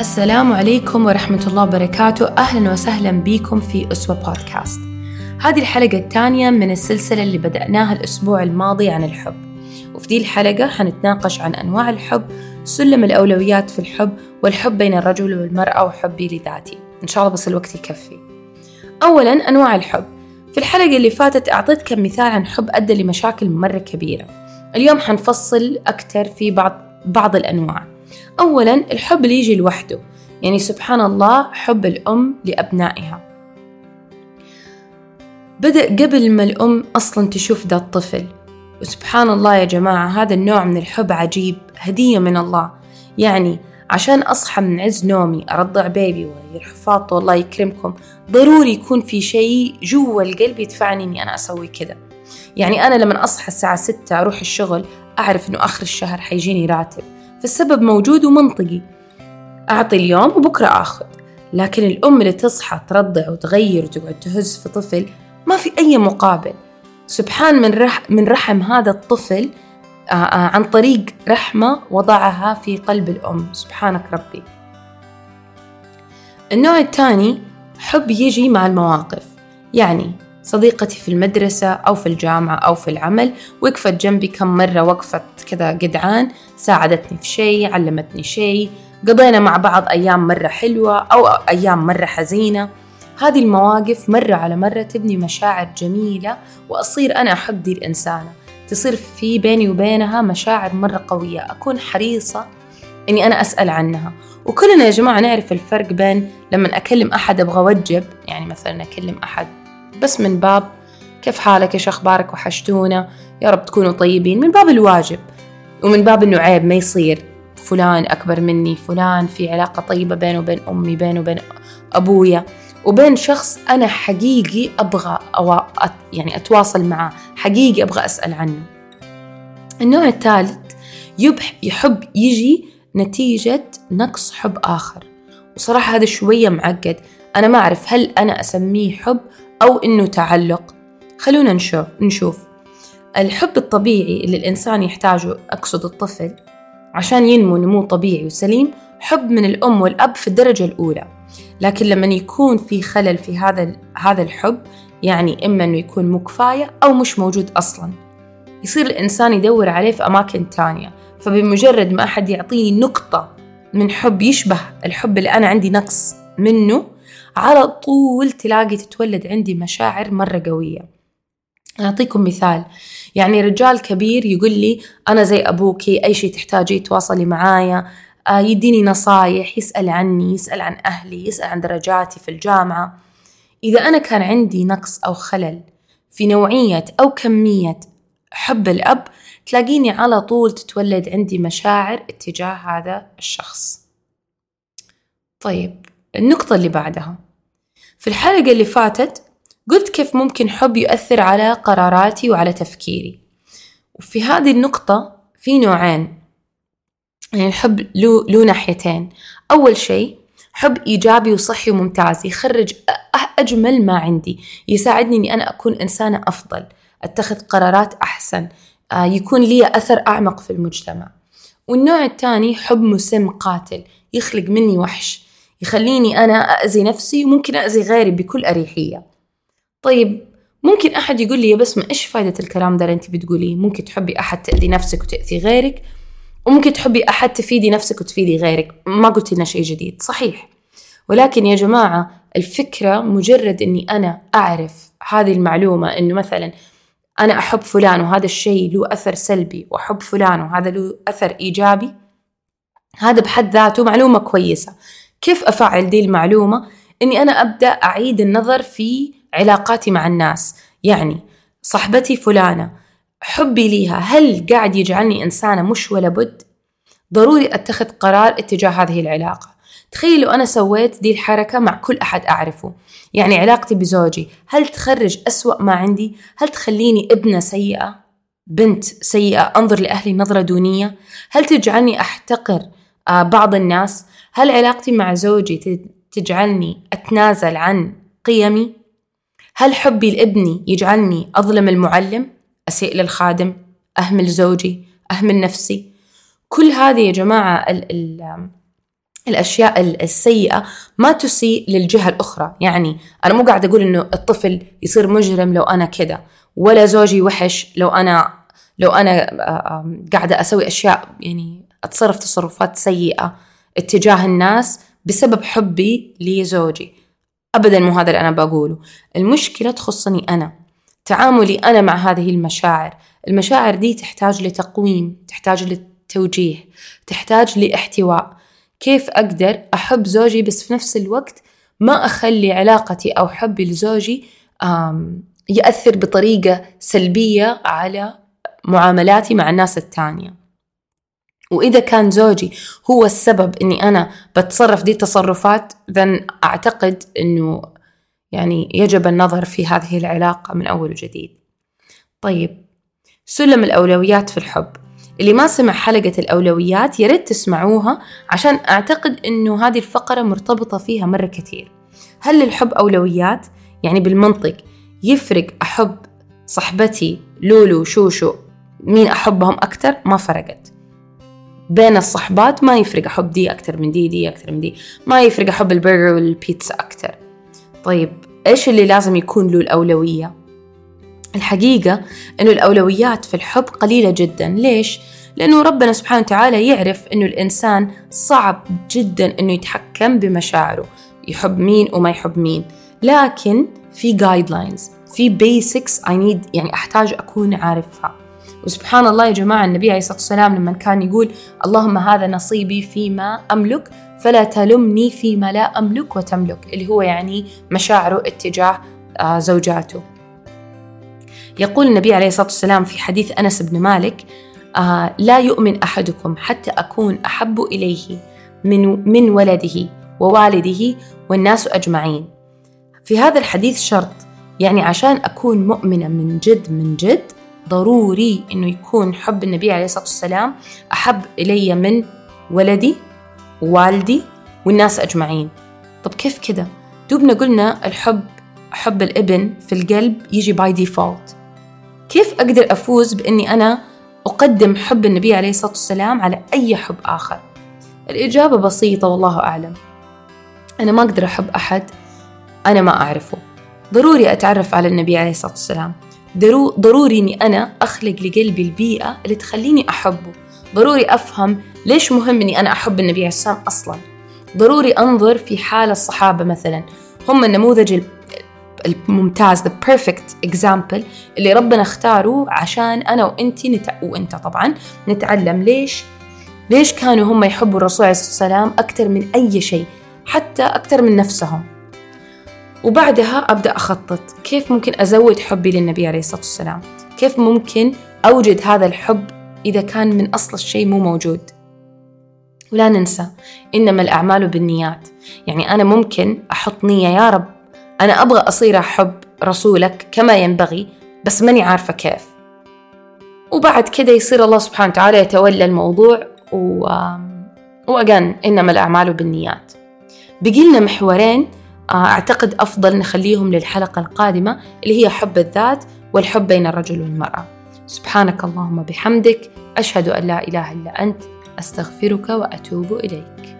السلام عليكم ورحمة الله وبركاته. أهلا وسهلا بكم في أسوة بودكاست. هذه الحلقة الثانية من السلسلة اللي بدأناها الأسبوع الماضي عن الحب. وفي دي الحلقة حنتناقش عن أنواع الحب سلم الأولويات في الحب والحب بين الرجل والمرأة وحبي لذاتي. إن شاء الله بس الوقت يكفي. أولا أنواع الحب. في الحلقة اللي فاتت أعطيت كم مثال عن حب أدى لمشاكل مرة كبيرة. اليوم حنفصل أكثر في بعض بعض الأنواع. أولا الحب اللي يجي لوحده يعني سبحان الله حب الأم لأبنائها. بدأ قبل ما الأم أصلا تشوف ذا الطفل. وسبحان الله يا جماعة هذا النوع من الحب عجيب هدية من الله. يعني عشان أصحى من عز نومي أرضع بيبي ويرحفاط الله يكرمكم ضروري يكون في شيء جوا القلب يدفعني إني أنا أسوي كذا. يعني أنا لما أصحى الساعة ستة أروح الشغل أعرف إنه آخر الشهر حيجيني راتب. فالسبب موجود ومنطقي. أعطي اليوم وبكرة آخذ. لكن الأم اللي تصحى ترضع وتغير وتقعد تهز في طفل ما في أي مقابل. سبحان من, رح من رحم هذا الطفل عن طريق رحمة وضعها في قلب الأم. سبحانك ربي. النوع الثاني حب يجي مع المواقف. يعني صديقتي في المدرسة أو في الجامعة أو في العمل وقفت جنبي كم مرة وقفت كذا جدعان ساعدتني في شيء علمتني شيء قضينا مع بعض أيام مرة حلوة أو أيام مرة حزينة. هذه المواقف مرة على مرة تبني مشاعر جميلة وأصير أنا أحب دي الإنسانة. تصير في بيني وبينها مشاعر مرة قوية. أكون حريصة إني أنا أسأل عنها. وكلنا يا جماعة نعرف الفرق بين لما أكلم أحد أبغى أوجب يعني مثلا أكلم أحد بس من باب كيف حالك إيش أخبارك وحشتونا؟ يا رب تكونوا طيبين. من باب الواجب ومن باب إنه عيب ما يصير. فلان أكبر مني فلان في علاقة طيبة بينه وبين أمي بينه وبين أبويا. وبين شخص أنا حقيقي أبغى أو يعني أتواصل معاه. حقيقي أبغى أسأل عنه. النوع الثالث يحب يجي نتيجة نقص حب آخر. وصراحة هذا شوية معقد. أنا ما أعرف هل أنا أسميه حب أو إنه تعلق. خلونا نشوف نشوف. الحب الطبيعي اللي الإنسان يحتاجه أقصد الطفل عشان ينمو نمو طبيعي وسليم حب من الأم والأب في الدرجة الأولى. لكن لما يكون في خلل في هذا هذا الحب يعني إما إنه يكون مو كفاية أو مش موجود أصلا. يصير الإنسان يدور عليه في أماكن تانية. فبمجرد ما أحد يعطيني نقطة من حب يشبه الحب اللي أنا عندي نقص منه على طول تلاقي تتولد عندي مشاعر مرة قوية. أعطيكم مثال. يعني رجال كبير يقول لي أنا زي أبوكي أي شيء تحتاجي تواصلي معايا. آه يديني نصايح يسأل عني يسأل عن أهلي يسأل عن درجاتي في الجامعة. إذا أنا كان عندي نقص أو خلل في نوعية أو كمية حب الأب تلاقيني على طول تتولد عندي مشاعر اتجاه هذا الشخص. طيب النقطة اللي بعدها. في الحلقة اللي فاتت قلت كيف ممكن حب يؤثر على قراراتي وعلى تفكيري. وفي هذه النقطة في نوعين. يعني الحب له, له ناحيتين. أول شيء حب إيجابي وصحي وممتاز يخرج أجمل ما عندي. يساعدني أني أنا أكون إنسانة أفضل أتخذ قرارات أحسن يكون لي أثر أعمق في المجتمع. والنوع الثاني حب مسم قاتل يخلق مني وحش. يخليني أنا أأذي نفسي وممكن أأذي غيري بكل أريحية. طيب ممكن أحد يقول لي يا بسمة إيش فايدة الكلام ده اللي أنت بتقوليه؟ ممكن تحبي أحد تأذي نفسك وتأذي غيرك وممكن تحبي أحد تفيدي نفسك وتفيدي غيرك. ما قلت لنا شيء جديد صحيح. ولكن يا جماعة الفكرة مجرد أني أنا أعرف هذه المعلومة أنه مثلا أنا أحب فلان وهذا الشيء له أثر سلبي وأحب فلان وهذا له أثر إيجابي هذا بحد ذاته معلومة كويسة. كيف أفعل دي المعلومة؟ إني أنا أبدأ أعيد النظر في علاقاتي مع الناس. يعني صاحبتي فلانة حبي ليها هل قاعد يجعلني إنسانة مش ولا بد؟ ضروري أتخذ قرار اتجاه هذه العلاقة. تخيلوا أنا سويت دي الحركة مع كل أحد أعرفه. يعني علاقتي بزوجي هل تخرج أسوأ ما عندي؟ هل تخليني ابنة سيئة؟ بنت سيئة أنظر لأهلي نظرة دونية؟ هل تجعلني أحتقر بعض الناس هل علاقتي مع زوجي تجعلني أتنازل عن قيمي؟ هل حبي لابني يجعلني أظلم المعلم أسيء للخادم أهمل زوجي أهمل نفسي؟ كل هذه يا جماعة ال ال الأشياء السيئة ما تسيء للجهة الأخرى. يعني أنا مو قاعدة أقول إنه الطفل يصير مجرم لو أنا كذا ولا زوجي وحش لو أنا لو أنا قاعدة أسوي أشياء يعني أتصرف تصرفات سيئة اتجاه الناس بسبب حبي لزوجي. أبدا مو هذا اللي أنا بقوله. المشكلة تخصني أنا. تعاملي أنا مع هذه المشاعر. المشاعر دي تحتاج لتقويم تحتاج للتوجيه تحتاج لاحتواء. كيف أقدر أحب زوجي بس في نفس الوقت ما أخلي علاقتي أو حبي لزوجي يأثر بطريقة سلبية على معاملاتي مع الناس التانية؟ وإذا كان زوجي هو السبب إني أنا بتصرف دي التصرفات ذن أعتقد إنه يعني يجب النظر في هذه العلاقة من أول وجديد. طيب سلم الأولويات في الحب. اللي ما سمع حلقة الأولويات ياريت تسمعوها عشان أعتقد إنه هذه الفقرة مرتبطة فيها مرة كثير. هل الحب أولويات؟ يعني بالمنطق يفرق أحب صحبتي لولو شوشو مين أحبهم أكتر؟ ما فرقت. بين الصحبات ما يفرق أحب دي أكتر من دي دي أكتر من دي. ما يفرق أحب البرجر والبيتزا أكتر. طيب إيش اللي لازم يكون له الأولوية؟ الحقيقة إنه الأولويات في الحب قليلة جدا. ليش؟ لأنه ربنا سبحانه وتعالى يعرف إنه الإنسان صعب جدا إنه يتحكم بمشاعره. يحب مين وما يحب مين. لكن في lines في basics I need يعني أحتاج أكون عارفها. وسبحان الله يا جماعة النبي عليه الصلاة والسلام لما كان يقول اللهم هذا نصيبي فيما أملك فلا تلمني فيما لا أملك وتملك اللي هو يعني مشاعره اتجاه آه، زوجاته. يقول النبي عليه الصلاة والسلام في حديث أنس بن مالك آه لا يؤمن أحدكم حتى أكون أحب إليه من, من ولده ووالده والناس أجمعين. في هذا الحديث شرط يعني عشان أكون مؤمنة من جد من جد ضروري إنه يكون حب النبي عليه الصلاة والسلام أحب إلي من ولدي ووالدي والناس أجمعين. طب كيف كده؟ دوبنا قلنا الحب حب الإبن في القلب يجي by default كيف أقدر أفوز بإني أنا أقدم حب النبي عليه الصلاة والسلام على أي حب آخر؟ الإجابة بسيطة والله أعلم. أنا ما أقدر أحب أحد أنا ما أعرفه. ضروري أتعرف على النبي عليه الصلاة والسلام. ضروري إني أنا أخلق لقلبي البيئة اللي تخليني أحبه. ضروري أفهم ليش مهم إني أنا أحب النبي والسلام أصلا. ضروري أنظر في حال الصحابة مثلا. هم النموذج الممتاز the perfect example اللي ربنا اختاره عشان أنا وأنتي نت... وأنت طبعا نتعلم ليش ليش كانوا هم يحبوا الرسول عليه الصلاة والسلام أكثر من أي شيء حتى أكثر من نفسهم. وبعدها أبدأ أخطط. كيف ممكن أزود حبي للنبي عليه الصلاة والسلام؟ كيف ممكن أوجد هذا الحب إذا كان من أصل الشيء مو موجود؟ ولا ننسى إنما الأعمال بالنيات. يعني أنا ممكن أحط نية يا رب أنا أبغى أصير أحب رسولك كما ينبغي بس ماني عارفة كيف. وبعد كده يصير الله سبحانه وتعالى يتولى الموضوع و... وأجن إنما الأعمال بالنيات. بقيلنا محورين آه، أعتقد أفضل نخليهم للحلقة القادمة اللي هي حب الذات والحب بين الرجل والمرأة. سبحانك اللهم بحمدك أشهد أن لا إله إلا أنت أستغفرك وأتوب إليك.